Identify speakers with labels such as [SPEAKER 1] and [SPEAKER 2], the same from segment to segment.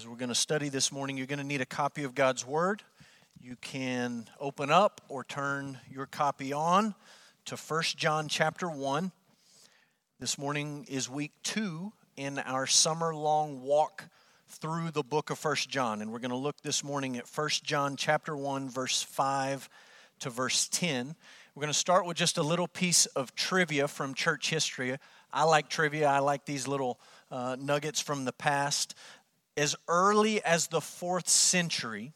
[SPEAKER 1] As we're going to study this morning, you're going to need a copy of God's Word. You can open up or turn your copy on to 1 John chapter 1. This morning is week two in our summer long walk through the book of 1 John. And we're going to look this morning at 1 John chapter 1, verse 5 to verse 10. We're going to start with just a little piece of trivia from church history. I like trivia, I like these little uh, nuggets from the past. As early as the fourth century,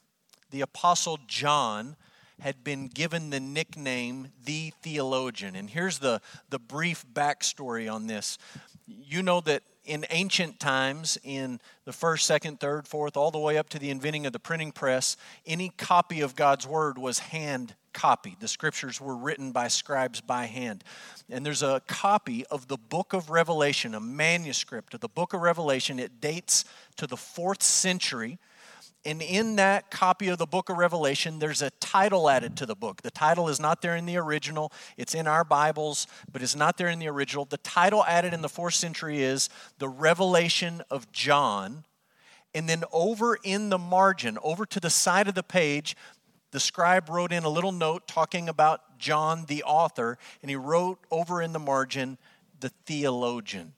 [SPEAKER 1] the Apostle John had been given the nickname the theologian. And here's the, the brief backstory on this. You know that in ancient times, in the first, second, third, fourth, all the way up to the inventing of the printing press, any copy of God's word was hand copied. The scriptures were written by scribes by hand. And there's a copy of the book of Revelation, a manuscript of the book of Revelation. It dates to the fourth century. And in that copy of the book of Revelation, there's a title added to the book. The title is not there in the original, it's in our Bibles, but it's not there in the original. The title added in the fourth century is The Revelation of John. And then over in the margin, over to the side of the page, the scribe wrote in a little note talking about John, the author, and he wrote over in the margin, the theologian.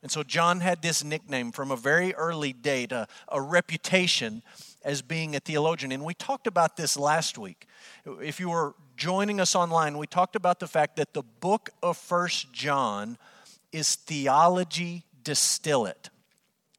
[SPEAKER 1] And so John had this nickname from a very early date, a, a reputation as being a theologian. And we talked about this last week. If you were joining us online, we talked about the fact that the book of First John is theology distillate.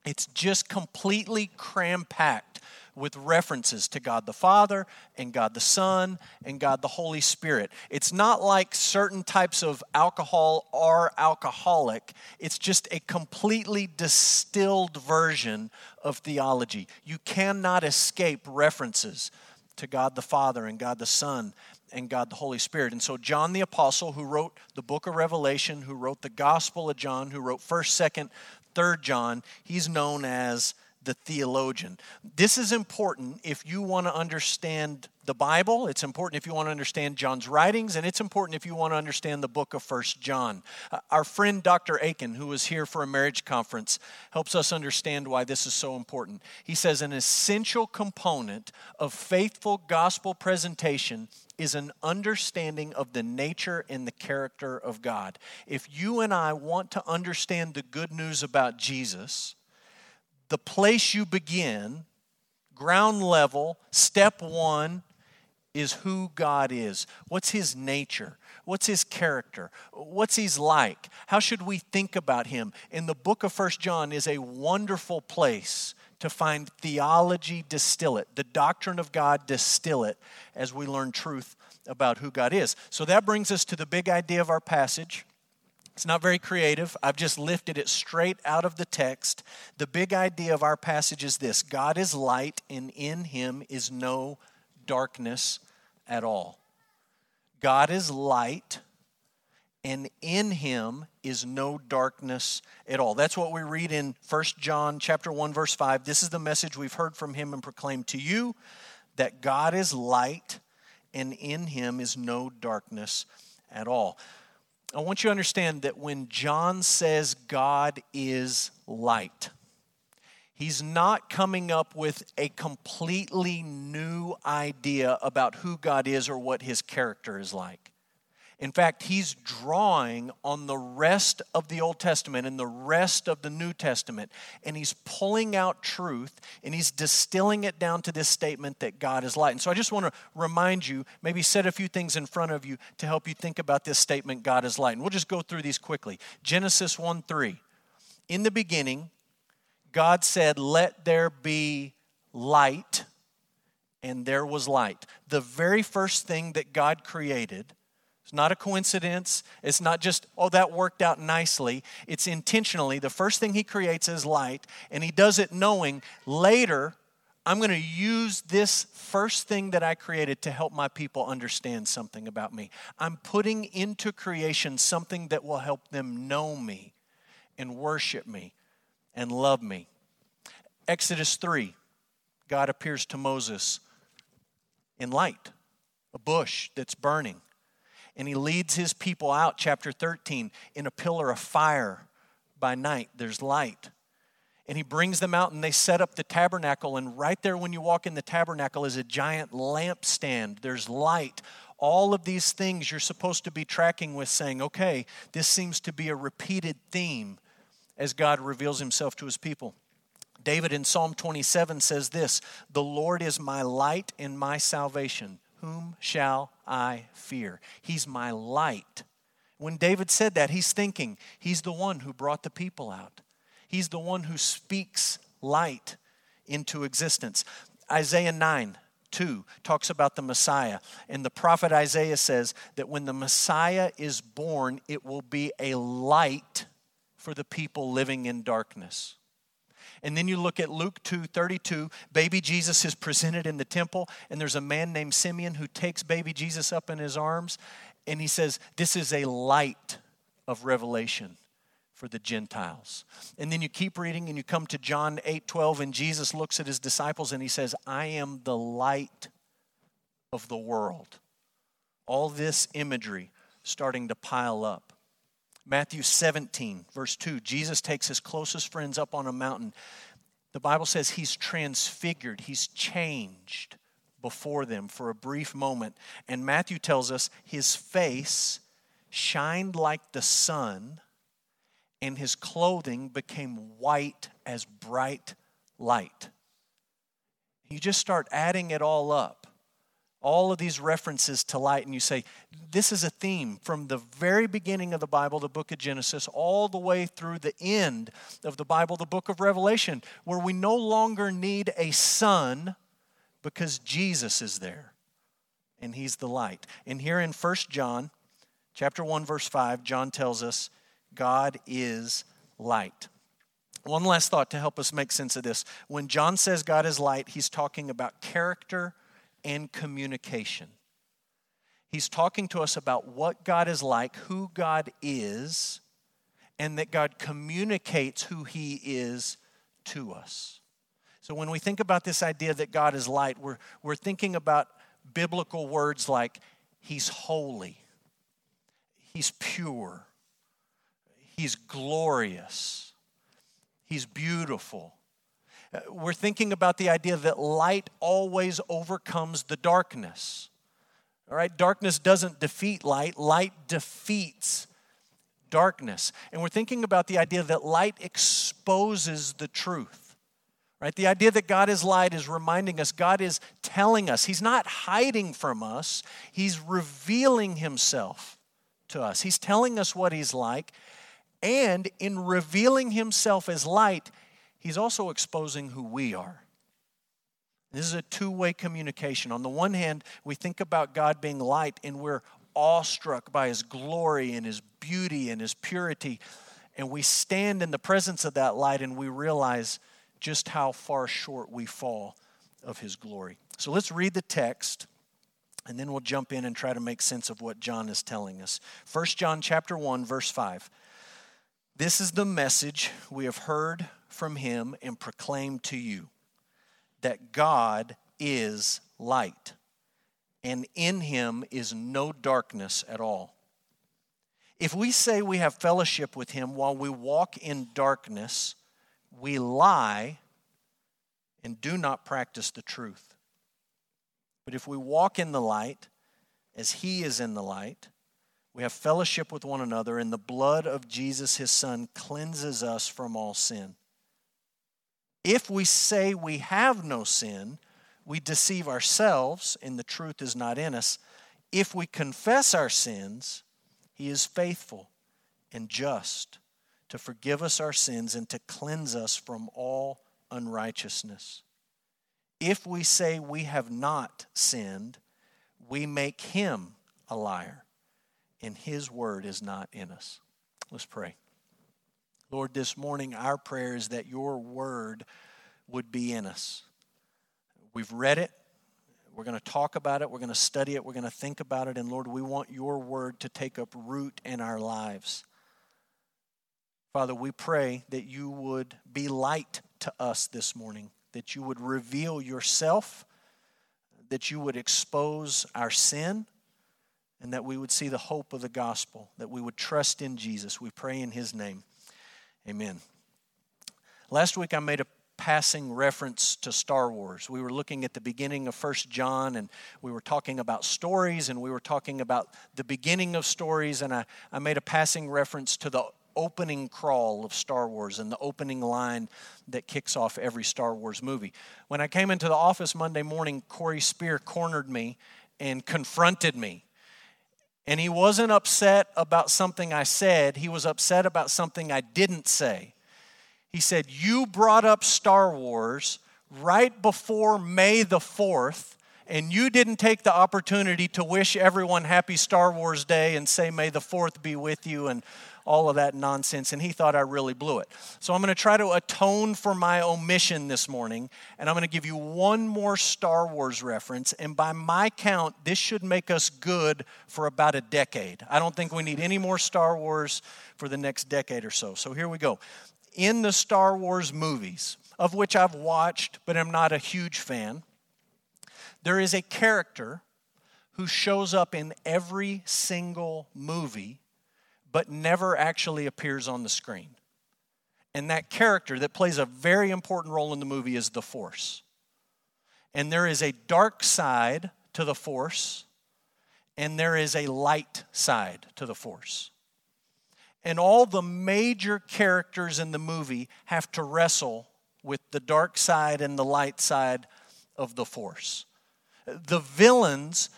[SPEAKER 1] It's just completely cram packed with references to God the Father and God the Son and God the Holy Spirit. It's not like certain types of alcohol are alcoholic, it's just a completely distilled version of theology. You cannot escape references to God the Father and God the Son and God the Holy Spirit. And so John the apostle who wrote the book of Revelation, who wrote the Gospel of John, who wrote 1st, 2nd, 3rd John, he's known as the theologian. This is important if you want to understand the Bible, it's important if you want to understand John's writings, and it's important if you want to understand the book of First John. Uh, our friend Dr. Akin, who was here for a marriage conference, helps us understand why this is so important. He says an essential component of faithful gospel presentation is an understanding of the nature and the character of God. If you and I want to understand the good news about Jesus, the place you begin, ground level, step one, is who God is. What's his nature? What's his character? What's he's like? How should we think about him? And the book of First John is a wonderful place to find theology distill it, the doctrine of God distill it as we learn truth about who God is. So that brings us to the big idea of our passage. It's not very creative. I've just lifted it straight out of the text. The big idea of our passage is this God is light, and in him is no darkness at all. God is light, and in him is no darkness at all. That's what we read in 1 John chapter 1 verse 5. This is the message we've heard from him and proclaimed to you that God is light and in him is no darkness at all. I want you to understand that when John says God is light, he's not coming up with a completely new idea about who God is or what his character is like. In fact, he's drawing on the rest of the Old Testament and the rest of the New Testament, and he's pulling out truth and he's distilling it down to this statement that God is light. And so I just want to remind you, maybe set a few things in front of you to help you think about this statement, God is light. And we'll just go through these quickly. Genesis 1 3. In the beginning, God said, Let there be light, and there was light. The very first thing that God created not a coincidence. It's not just, oh, that worked out nicely. It's intentionally. The first thing he creates is light, and he does it knowing later, I'm going to use this first thing that I created to help my people understand something about me. I'm putting into creation something that will help them know me and worship me and love me. Exodus 3, God appears to Moses in light, a bush that's burning and he leads his people out, chapter 13, in a pillar of fire by night. There's light. And he brings them out and they set up the tabernacle. And right there, when you walk in the tabernacle, is a giant lampstand. There's light. All of these things you're supposed to be tracking with, saying, okay, this seems to be a repeated theme as God reveals himself to his people. David in Psalm 27 says this The Lord is my light and my salvation. Whom shall I fear? He's my light. When David said that, he's thinking, He's the one who brought the people out. He's the one who speaks light into existence. Isaiah 9, 2 talks about the Messiah. And the prophet Isaiah says that when the Messiah is born, it will be a light for the people living in darkness. And then you look at Luke 2 32, baby Jesus is presented in the temple, and there's a man named Simeon who takes baby Jesus up in his arms, and he says, This is a light of revelation for the Gentiles. And then you keep reading and you come to John 8 12, and Jesus looks at his disciples and he says, I am the light of the world. All this imagery starting to pile up. Matthew 17, verse 2, Jesus takes his closest friends up on a mountain. The Bible says he's transfigured, he's changed before them for a brief moment. And Matthew tells us his face shined like the sun and his clothing became white as bright light. You just start adding it all up, all of these references to light, and you say, This is a theme from the very beginning of the Bible, the book of Genesis, all the way through the end of the Bible, the book of Revelation, where we no longer need a sun because Jesus is there and he's the light. And here in 1 John chapter 1 verse 5, John tells us God is light. One last thought to help us make sense of this. When John says God is light, he's talking about character and communication. He's talking to us about what God is like, who God is, and that God communicates who he is to us. So when we think about this idea that God is light, we're, we're thinking about biblical words like He's holy, He's pure, He's glorious. He's beautiful. We're thinking about the idea that light always overcomes the darkness. All right, darkness doesn't defeat light, light defeats darkness. And we're thinking about the idea that light exposes the truth. Right? The idea that God is light is reminding us, God is telling us. He's not hiding from us, He's revealing Himself to us. He's telling us what He's like, and in revealing himself as light, he's also exposing who we are. This is a two way communication. On the one hand, we think about God being light and we're awestruck by his glory and his beauty and his purity. And we stand in the presence of that light and we realize just how far short we fall of his glory. So let's read the text and then we'll jump in and try to make sense of what John is telling us. 1 John chapter 1 verse 5. This is the message we have heard from him and proclaim to you that God is light, and in him is no darkness at all. If we say we have fellowship with him while we walk in darkness, we lie and do not practice the truth. But if we walk in the light, as he is in the light, we have fellowship with one another, and the blood of Jesus, his son, cleanses us from all sin. If we say we have no sin, we deceive ourselves, and the truth is not in us. If we confess our sins, he is faithful and just to forgive us our sins and to cleanse us from all unrighteousness. If we say we have not sinned, we make him a liar and His word is not in us. Let's pray. Lord, this morning our prayer is that your word would be in us. We've read it. We're going to talk about it. We're going to study it. We're going to think about it. And Lord, we want your word to take up root in our lives. Father, we pray that you would be light to us this morning, that you would reveal yourself, that you would expose our sin, and that we would see the hope of the gospel, that we would trust in Jesus. We pray in his name. Amen. Last week I made a passing reference to Star Wars. We were looking at the beginning of First John and we were talking about stories and we were talking about the beginning of stories, and I, I made a passing reference to the opening crawl of Star Wars and the opening line that kicks off every Star Wars movie. When I came into the office Monday morning, Corey Spear cornered me and confronted me. And he wasn't upset about something I said, he was upset about something I didn't say. He said, You brought up Star Wars right before May the 4th, and you didn't take the opportunity to wish everyone happy Star Wars Day and say, May the 4th be with you, and all of that nonsense, and he thought I really blew it. So I'm going to try to atone for my omission this morning, and I'm going to give you one more Star Wars reference. And by my count, this should make us good for about a decade. I don't think we need any more Star Wars for the next decade or so. So here we go. In the Star Wars movies, of which I've watched, but am not a huge fan, there is a character who shows up in every single movie but never actually appears on the screen. And that character that plays a very important role in the movie is the Force. And there is a dark side to the Force, and there is a light side to the Force. And all the major characters in the movie have to wrestle with the dark side and the light side of the Force. The villains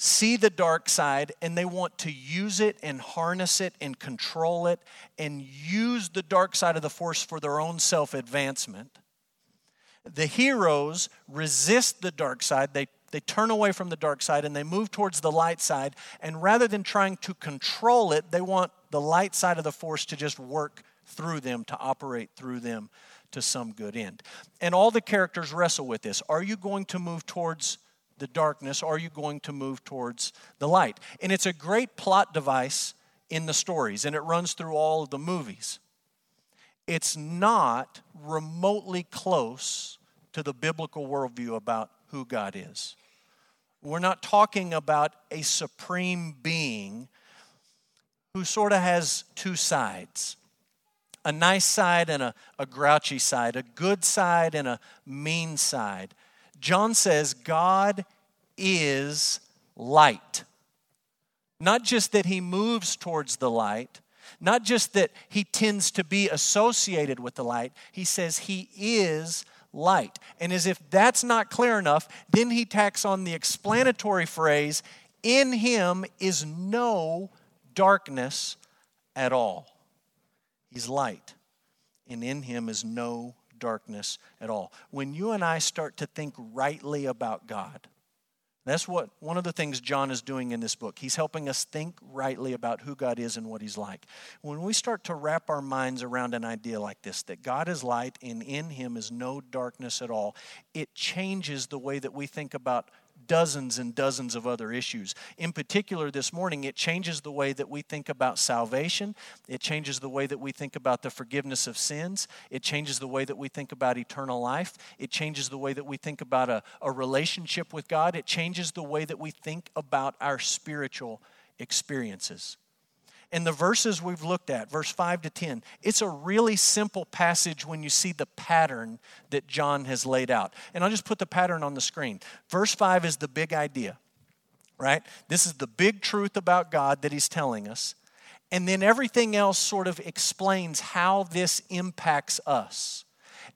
[SPEAKER 1] see the dark side and they want to use it and harness it and control it and use the dark side of the force for their own self advancement. The heroes resist the dark side. They, they turn away from the dark side and they move towards the light side. And rather than trying to control it, they want the light side of the force to just work through them, to operate through them to some good end. And all the characters wrestle with this. Are you going to move towards the darkness, are you going to move towards the light? And it's a great plot device in the stories, and it runs through all of the movies. It's not remotely close to the biblical worldview about who God is. We're not talking about a supreme being who sort of has two sides a nice side and a, a grouchy side, a good side and a mean side. John says God is light. Not just that he moves towards the light, not just that he tends to be associated with the light, he says he is light. And as if that's not clear enough, then he tacks on the explanatory phrase in him is no darkness at all. He's light, and in him is no darkness at all. When you and I start to think rightly about God, that's what one of the things John is doing in this book. He's helping us think rightly about who God is and what he's like. When we start to wrap our minds around an idea like this that God is light and in him is no darkness at all, it changes the way that we think about dozens and dozens of other issues. In particular, this morning, it changes the way that we think about salvation. It changes the way that we think about the forgiveness of sins. It changes the way that we think about eternal life. It changes the way that we think about a, a relationship with God. It changes the way that we think about our spiritual experiences. In the verses we've looked at, verse 5 to 10, it's a really simple passage when you see the pattern that John has laid out. And I'll just put the pattern on the screen. Verse 5 is the big idea, right? This is the big truth about God that he's telling us. And then everything else sort of explains how this impacts us.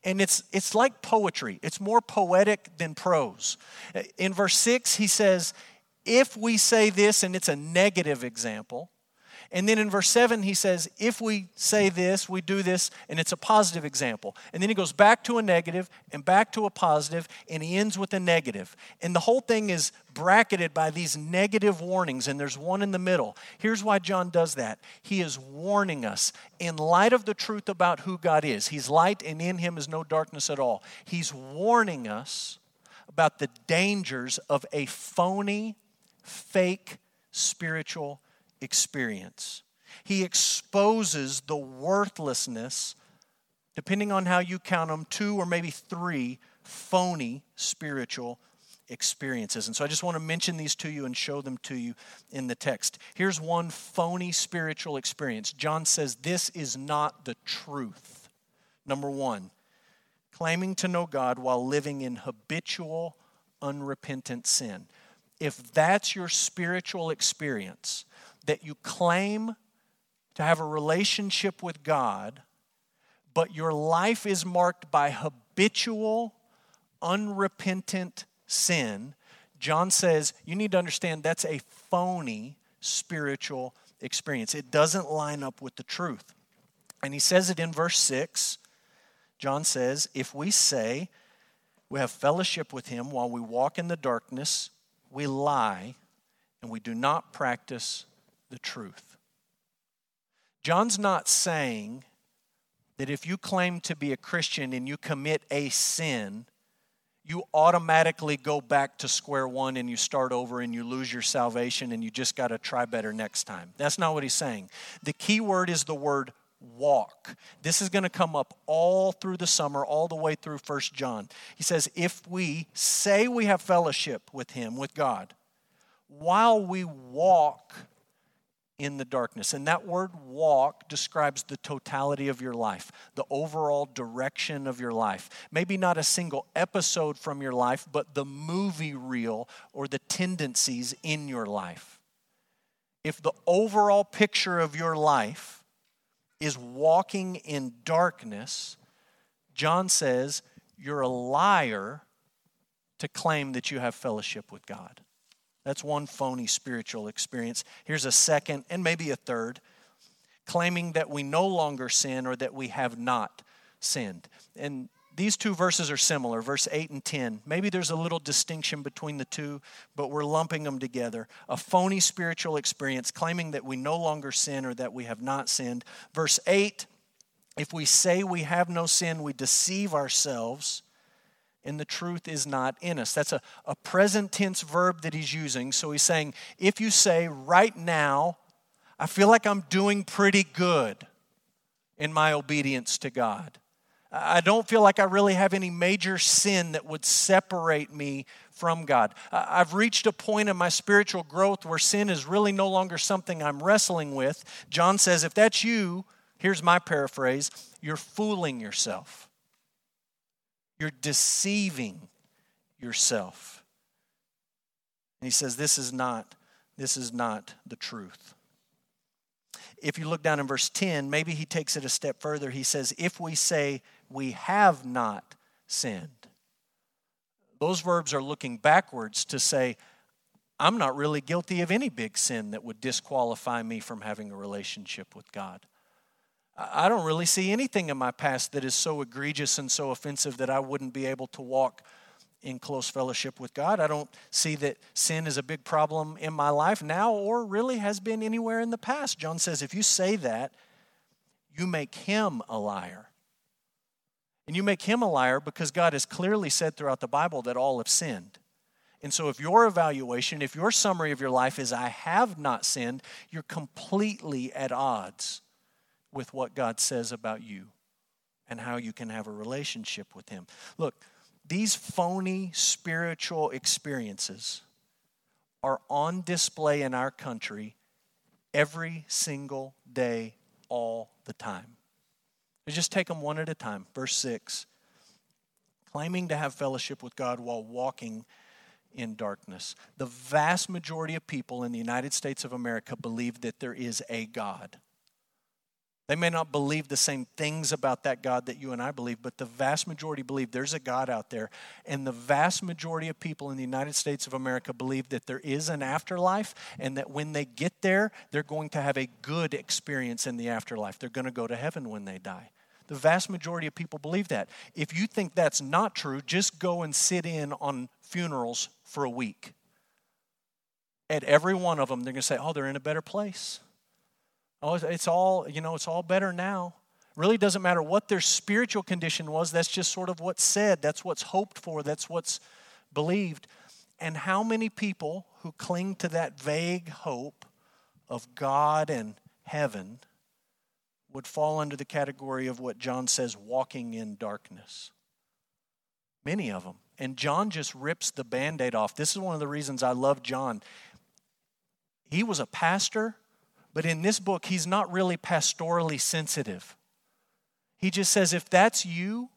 [SPEAKER 1] And it's, it's like poetry, it's more poetic than prose. In verse 6, he says, If we say this, and it's a negative example, and then in verse 7, he says, if we say this, we do this, and it's a positive example. And then he goes back to a negative and back to a positive, and he ends with a negative. And the whole thing is bracketed by these negative warnings, and there's one in the middle. Here's why John does that he is warning us in light of the truth about who God is. He's light, and in him is no darkness at all. He's warning us about the dangers of a phony, fake spiritual experience. He exposes the worthlessness, depending on how you count them, two or maybe three phony spiritual experiences. And so I just want to mention these to you and show them to you in the text. Here's one phony spiritual experience. John says this is not the truth. Number one, claiming to know God while living in habitual, unrepentant sin. If that's your spiritual experience, that you claim to have a relationship with God, but your life is marked by habitual, unrepentant sin, John says you need to understand that's a phony spiritual experience. It doesn't line up with the truth. And he says it in verse 6. John says, If we say we have fellowship with him while we walk in the darkness, we lie and we do not practice the truth. John's not saying that if you claim to be a Christian and you commit a sin, you automatically go back to square one and you start over and you lose your salvation and you just got to try better next time. That's not what he's saying. The key word is the word walk. This is going to come up all through the summer, all the way through First John. He says, if we say we have fellowship with him, with God, while we walk in the darkness. And that word walk describes the totality of your life, the overall direction of your life. Maybe not a single episode from your life, but the movie reel or the tendencies in your life. If the overall picture of your life is walking in darkness, John says you're a liar to claim that you have fellowship with God. That's one phony spiritual experience. Here's a second, and maybe a third, claiming that we no longer sin or that we have not sinned. And these two verses are similar, verse 8 and 10. Maybe there's a little distinction between the two, but we're lumping them together. A phony spiritual experience, claiming that we no longer sin or that we have not sinned. Verse 8 if we say we have no sin, we deceive ourselves and the truth is not in us. That's a, a present tense verb that he's using. So he's saying, if you say right now, I feel like I'm doing pretty good in my obedience to God. I don't feel like I really have any major sin that would separate me from God. I've reached a point in my spiritual growth where sin is really no longer something I'm wrestling with. John says, if that's you, here's my paraphrase you're fooling yourself. You're deceiving yourself. And he says, This is not, this is not the truth. If you look down in verse 10, maybe he takes it a step further. He says, If we say we have not sinned, those verbs are looking backwards to say, I'm not really guilty of any big sin that would disqualify me from having a relationship with God. I don't really see anything in my past that is so egregious and so offensive that I wouldn't be able to walk in close fellowship with God. I don't see that sin is a big problem in my life now or really has been anywhere in the past. John says if you say that, you make him a liar. And you make him a liar because God has clearly said throughout the Bible that all have sinned. And so, if your evaluation, if your summary of your life is, I have not sinned, you're completely at odds with what God says about you and how you can have a relationship with Him. Look, these phony spiritual experiences are on display in our country every single day, all the time. Just take them one at a time. Verse 6 claiming to have fellowship with God while walking in darkness. The vast majority of people in the United States of America believe that there is a God. They may not believe the same things about that God that you and I believe, but the vast majority believe there's a God out there. And the vast majority of people in the United States of America believe that there is an afterlife and that when they get there, they're going to have a good experience in the afterlife. They're going to go to heaven when they die. The vast majority of people believe that. If you think that's not true, just go and sit in on funerals for a week. At every one of them, they're going to say, oh, they're in a better place. Oh, it's all, you know, it's all better now. Really doesn't matter what their spiritual condition was. That's just sort of what's said. That's what's hoped for. That's what's believed. And how many people who cling to that vague hope of God and heaven would fall under the category of what John says walking in darkness? Many of them. And John just rips the band aid off. This is one of the reasons I love John. He was a pastor but in this book, he's not really pastorally sensitive. He just says, if that's you,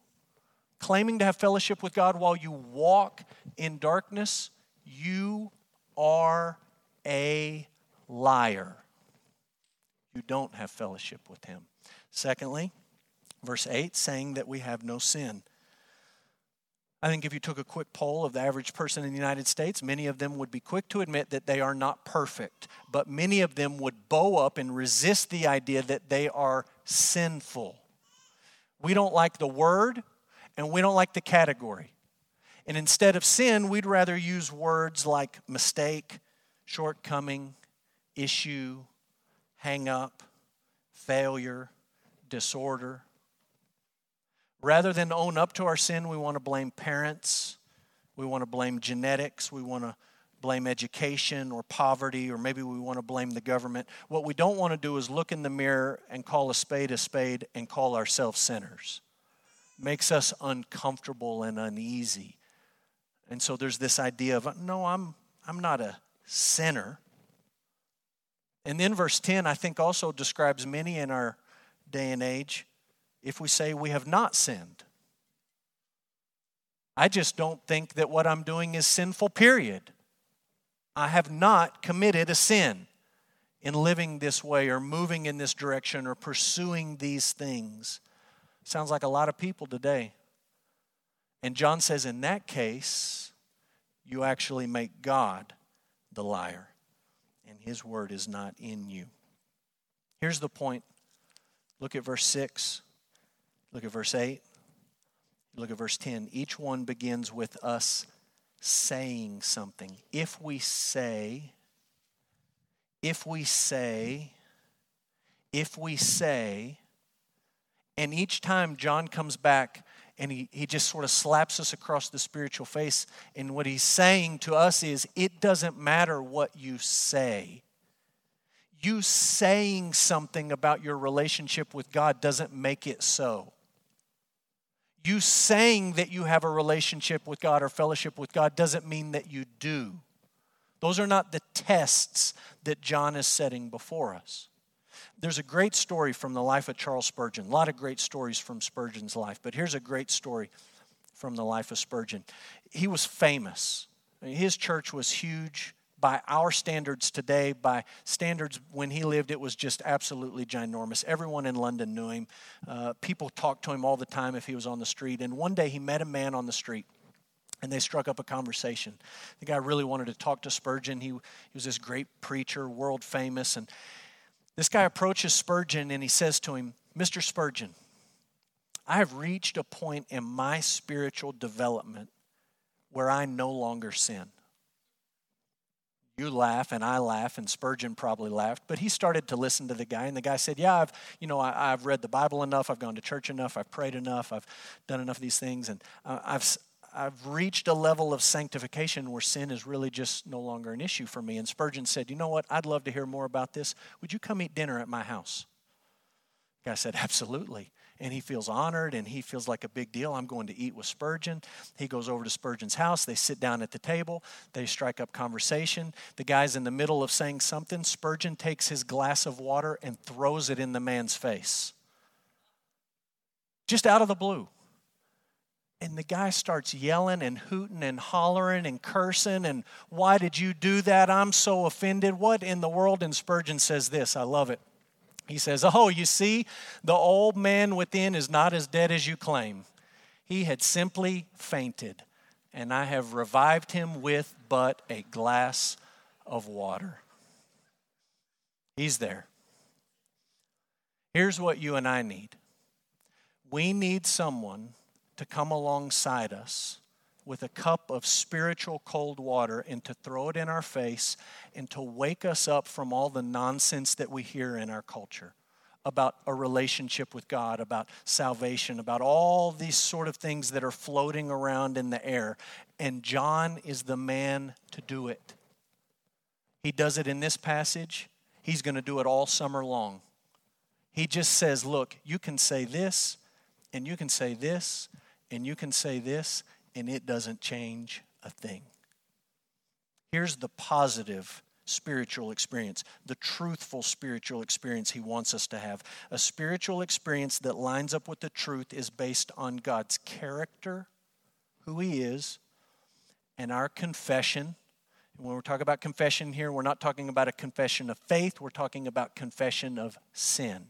[SPEAKER 1] claiming to have fellowship with God while you walk in darkness, you are a liar. You don't have fellowship with Him. Secondly, verse 8, saying that we have no sin. I think if you took a quick poll of the average person in the United States, many of them would be quick to admit that they are not perfect, but many of them would bow up and resist the idea that they are sinful. We don't like the word and we don't like the category. And instead of sin, we'd rather use words like mistake, shortcoming, issue, hang up, failure, disorder. Rather than own up to our sin, we want to blame parents, we want to blame genetics, we want to blame education or poverty, or maybe we want to blame the government. What we don't want to do is look in the mirror and call a spade a spade and call ourselves sinners. makes us uncomfortable and uneasy. And so there's this idea of, no, I'm, I'm not a sinner. And then verse 10, I think, also describes many in our day and age if we say we have not sinned. I just don't think that what I'm doing is sinful, period. I have not committed a sin in living this way or moving in this direction or pursuing these things. Sounds like a lot of people today. And John says, in that case, you actually make God the liar, and his word is not in you. Here's the point look at verse 6, look at verse 8, look at verse 10. Each one begins with us saying something. If we say, if we say, if we say, and each time John comes back and he, he just sort of slaps us across the spiritual face. And what he's saying to us is it doesn't matter what you say. You saying something about your relationship with God doesn't make it so. You saying that you have a relationship with God or fellowship with God doesn't mean that you do. Those are not the tests that John is setting before us. There's a great story from the life of Charles Spurgeon. A lot of great stories from Spurgeon's life, but here's a great story from the life of Spurgeon. He was famous. his church was huge by our standards today, by standards when he lived, it was just absolutely ginormous. Everyone in London knew him. Uh, people talked to him all the time if he was on the street. And one day he met a man on the street and they struck up a conversation. The guy really wanted to talk to Spurgeon. He, he was this great preacher, world famous, and this guy approaches Spurgeon and he says to him, Mr. Spurgeon, I have reached a point in my spiritual development where I no longer sin. You laugh and I laugh, and Spurgeon probably laughed, but he started to listen to the guy, and the guy said, Yeah, I've, you know, I, have read the Bible enough, I've gone to church enough, I've prayed enough, I've done enough of these things, and uh, I've, I've reached a level of sanctification where sin is really just no longer an issue for me. And Spurgeon said, You know what? I'd love to hear more about this. Would you come eat dinner at my house? The guy said, Absolutely. And he feels honored and he feels like a big deal. I'm going to eat with Spurgeon. He goes over to Spurgeon's house. They sit down at the table. They strike up conversation. The guy's in the middle of saying something. Spurgeon takes his glass of water and throws it in the man's face. Just out of the blue. And the guy starts yelling and hooting and hollering and cursing. And why did you do that? I'm so offended. What in the world? And Spurgeon says this I love it. He says, Oh, you see, the old man within is not as dead as you claim. He had simply fainted, and I have revived him with but a glass of water. He's there. Here's what you and I need we need someone to come alongside us with a cup of spiritual cold water and to throw it in our face and to wake us up from all the nonsense that we hear in our culture about a relationship with God, about salvation, about all these sort of things that are floating around in the air. And John is the man to do it. He does it in this passage, he's going to do it all summer long. He just says, Look, you can say this, and you can say this, and you can say this, and it doesn't change a thing. Here's the positive spiritual experience, the truthful spiritual experience He wants us to have. A spiritual experience that lines up with the truth is based on God's character, who He is, and our confession. And when we're talking about confession here, we're not talking about a confession of faith, we're talking about confession of sin.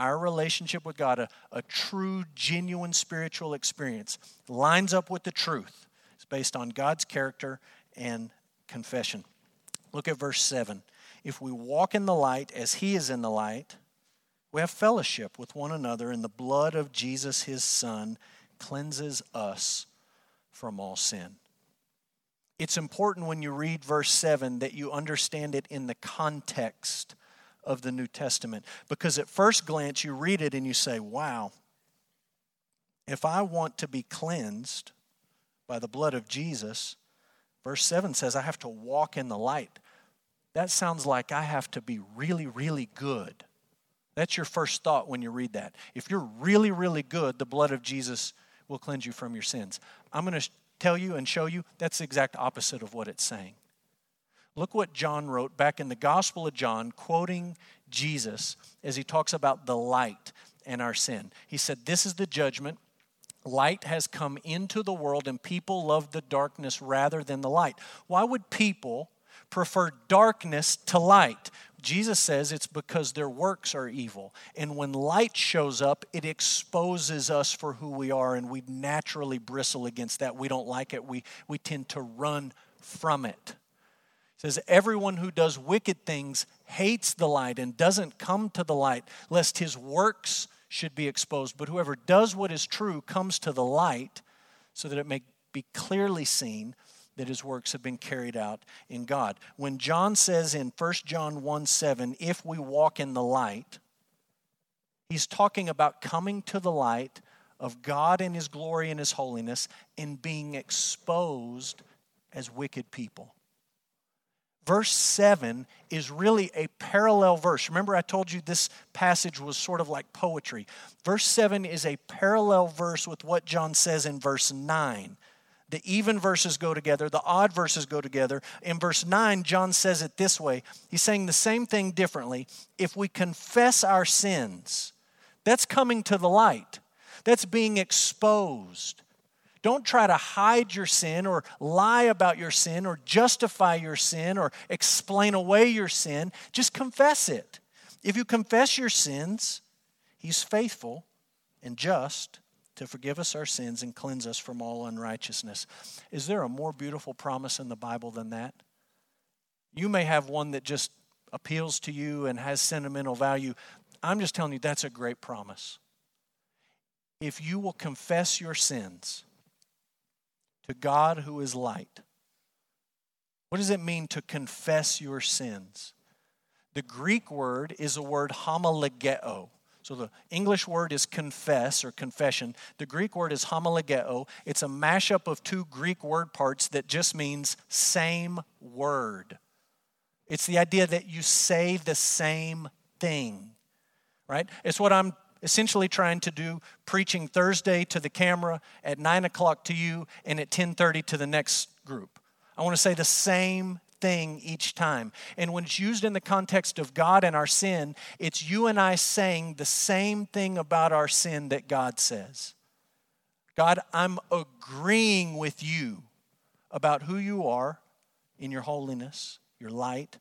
[SPEAKER 1] Our relationship with God, a, a true, genuine spiritual experience, lines up with the truth. It's based on God's character and confession. Look at verse 7. If we walk in the light as he is in the light, we have fellowship with one another, and the blood of Jesus, his Son, cleanses us from all sin. It's important when you read verse 7 that you understand it in the context of the New Testament. Because at first glance, you read it and you say, wow, if I want to be cleansed by the blood of Jesus, Verse 7 says, I have to walk in the light. That sounds like I have to be really, really good. That's your first thought when you read that. If you're really, really good, the blood of Jesus will cleanse you from your sins. I'm going to tell you and show you that's the exact opposite of what it's saying. Look what John wrote back in the Gospel of John, quoting Jesus as he talks about the light and our sin. He said, This is the judgment. Light has come into the world, and people love the darkness rather than the light. Why would people prefer darkness to light? Jesus says it's because their works are evil. And when light shows up, it exposes us for who we are, and we naturally bristle against that. We don't like it, we, we tend to run from it. Says, Everyone who does wicked things hates the light and doesn't come to the light, lest his works should be exposed. But whoever does what is true comes to the light so that it may be clearly seen that his works have been carried out in God. When John says in 1 John 1 7, if we walk in the light, he's talking about coming to the light of God and his glory and his holiness and being exposed as wicked people verse 7 is really a parallel verse. Remember, I told you this passage was sort of like poetry. Verse 7 is a parallel verse with what John says in verse 9. The even verses go together, the odd verses go together. In verse 9, John says it this way He's saying the same thing differently. If we confess our sins, that's coming to the light, that's being exposed. Don't try to hide your sin or lie about your sin or justify your sin or explain away your sin. Just confess it. If you confess your sins, He's faithful and just to forgive us our sins and cleanse us from all unrighteousness. Is there a more beautiful promise in the Bible than that? You may have one that just appeals to you and has sentimental value. I'm just telling you that's a great promise. If you will confess your sins, to God who is light. What does it mean to confess your sins? The Greek word is a word homologeo. So the English word is confess or confession. The Greek word is homologeo. It's a mashup of two Greek word parts that just means same word. It's the idea that you say the same thing, right? It's what I'm essentially trying to do preaching Thursday to the camera, at 9 o'clock to you, and at 10.30 to the next group. I want to say the same thing each time. And when it's used in the context of God and our sin, it's you and I saying the same thing about our sin that God says. God, I'm agreeing with you about who you are in your holiness, your light,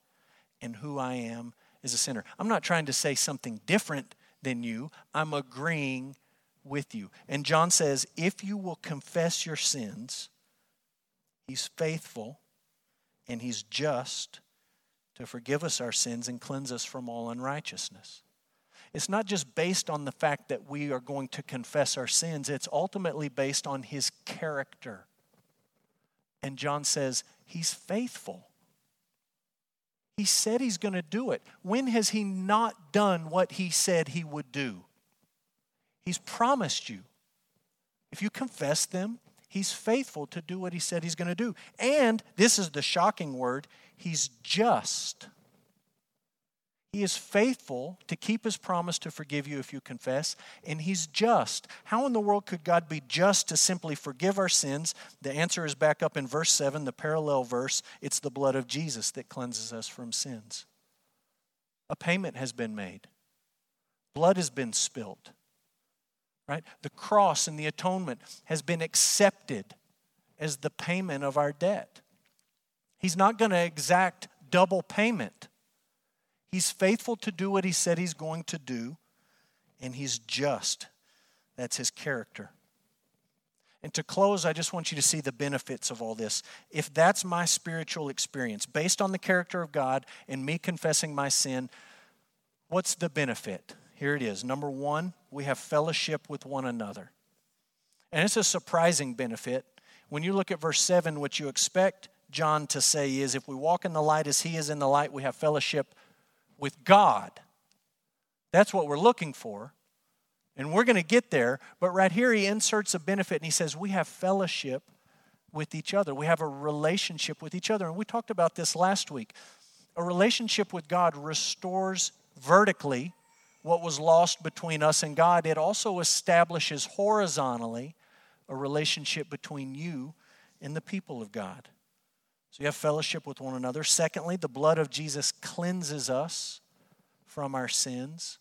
[SPEAKER 1] and who I am as a sinner. I'm not trying to say something different than you. I'm agreeing with you. And John says, if you will confess your sins, he's faithful and he's just to forgive us our sins and cleanse us from all unrighteousness. It's not just based on the fact that we are going to confess our sins, it's ultimately based on his character. And John says, He's faithful. He said he's going to do it. When has he not done what he said he would do? He's promised you. If you confess them, he's faithful to do what he said he's going to do. And this is the shocking word he's just. He is faithful to keep his promise to forgive you if you confess, and he's just. How in the world could God be just to simply forgive our sins? The answer is back up in verse 7, the parallel verse. It's the blood of Jesus that cleanses us from sins. A payment has been made, blood has been spilled. Right? The cross and the atonement has been accepted as the payment of our debt. He's not going to exact double payment. He's faithful to do what he said he's going to do, and he's just. That's his character. And to close, I just want you to see the benefits of all this. If that's my spiritual experience, based on the character of God and me confessing my sin, what's the benefit? Here it is. Number one, we have fellowship with one another. And it's a surprising benefit. When you look at verse 7, what you expect John to say is if we walk in the light as he is in the light, we have fellowship with God. That's what we're looking for. And we're going to get there. But right here, he inserts a benefit and he says, We have fellowship with each other. We have a relationship with each other. And we talked about this last week. A relationship with God restores vertically what was lost between us and God, it also establishes horizontally a relationship between you and the people of God. So you have fellowship with one another. Secondly, the blood of Jesus cleanses us from our sins.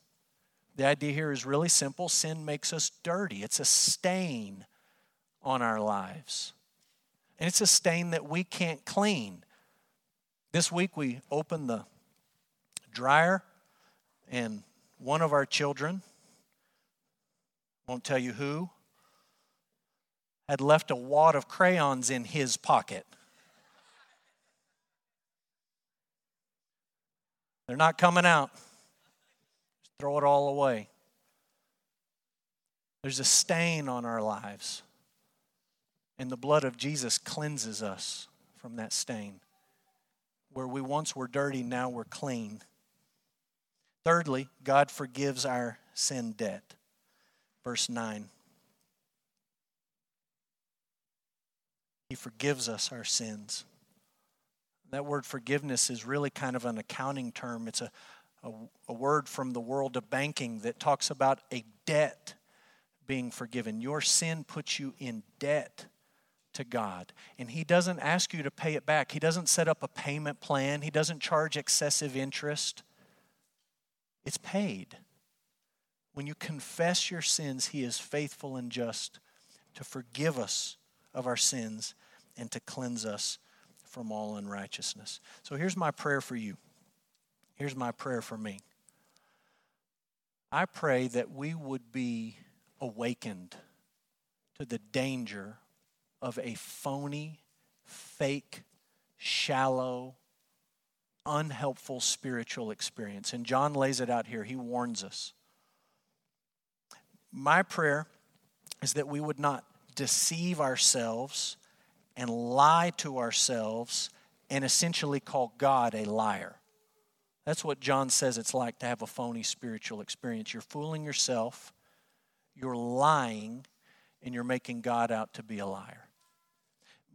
[SPEAKER 1] The idea here is really simple sin makes us dirty, it's a stain on our lives. And it's a stain that we can't clean. This week we opened the dryer, and one of our children, won't tell you who, had left a wad of crayons in his pocket. They're not coming out. Just throw it all away. There's a stain on our lives. And the blood of Jesus cleanses us from that stain. Where we once were dirty, now we're clean. Thirdly, God forgives our sin debt. Verse 9. He forgives us our sins. That word forgiveness is really kind of an accounting term. It's a, a, a, word from the world of banking that talks about a debt being forgiven. Your sin puts you in debt to God. And He doesn't ask you to pay it back, He doesn't set up a payment plan, He doesn't charge excessive interest. It's paid. When you confess your sins, He is faithful and just to forgive us of our sins and to cleanse us from all unrighteousness. So here's my prayer for you. Here's my prayer for me. I pray that we would be awakened to the danger of a phony, fake, shallow, unhelpful spiritual experience. And John lays it out here. He warns us. My prayer is that we would not deceive ourselves and lie to ourselves and essentially call God a liar. That's what John says it's like to have a phony spiritual experience. You're fooling yourself, you're lying, and you're making God out to be a liar.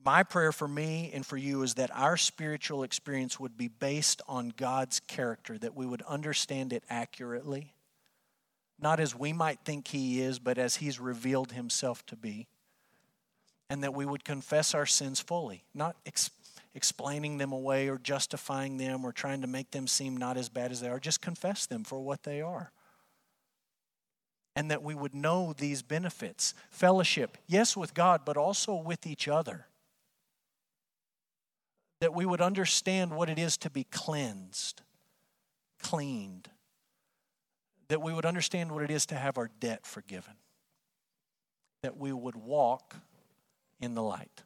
[SPEAKER 1] My prayer for me and for you is that our spiritual experience would be based on God's character, that we would understand it accurately, not as we might think He is, but as He's revealed Himself to be and that we would confess our sins fully, not ex- explaining them away or justifying them or trying to make them seem not as bad as they are. Just confess them for what they are. And that we would know these benefits fellowship, yes, with God, but also with each other. That we would understand what it is to be cleansed, cleaned. That we would understand what it is to have our debt forgiven. That we would walk in the light.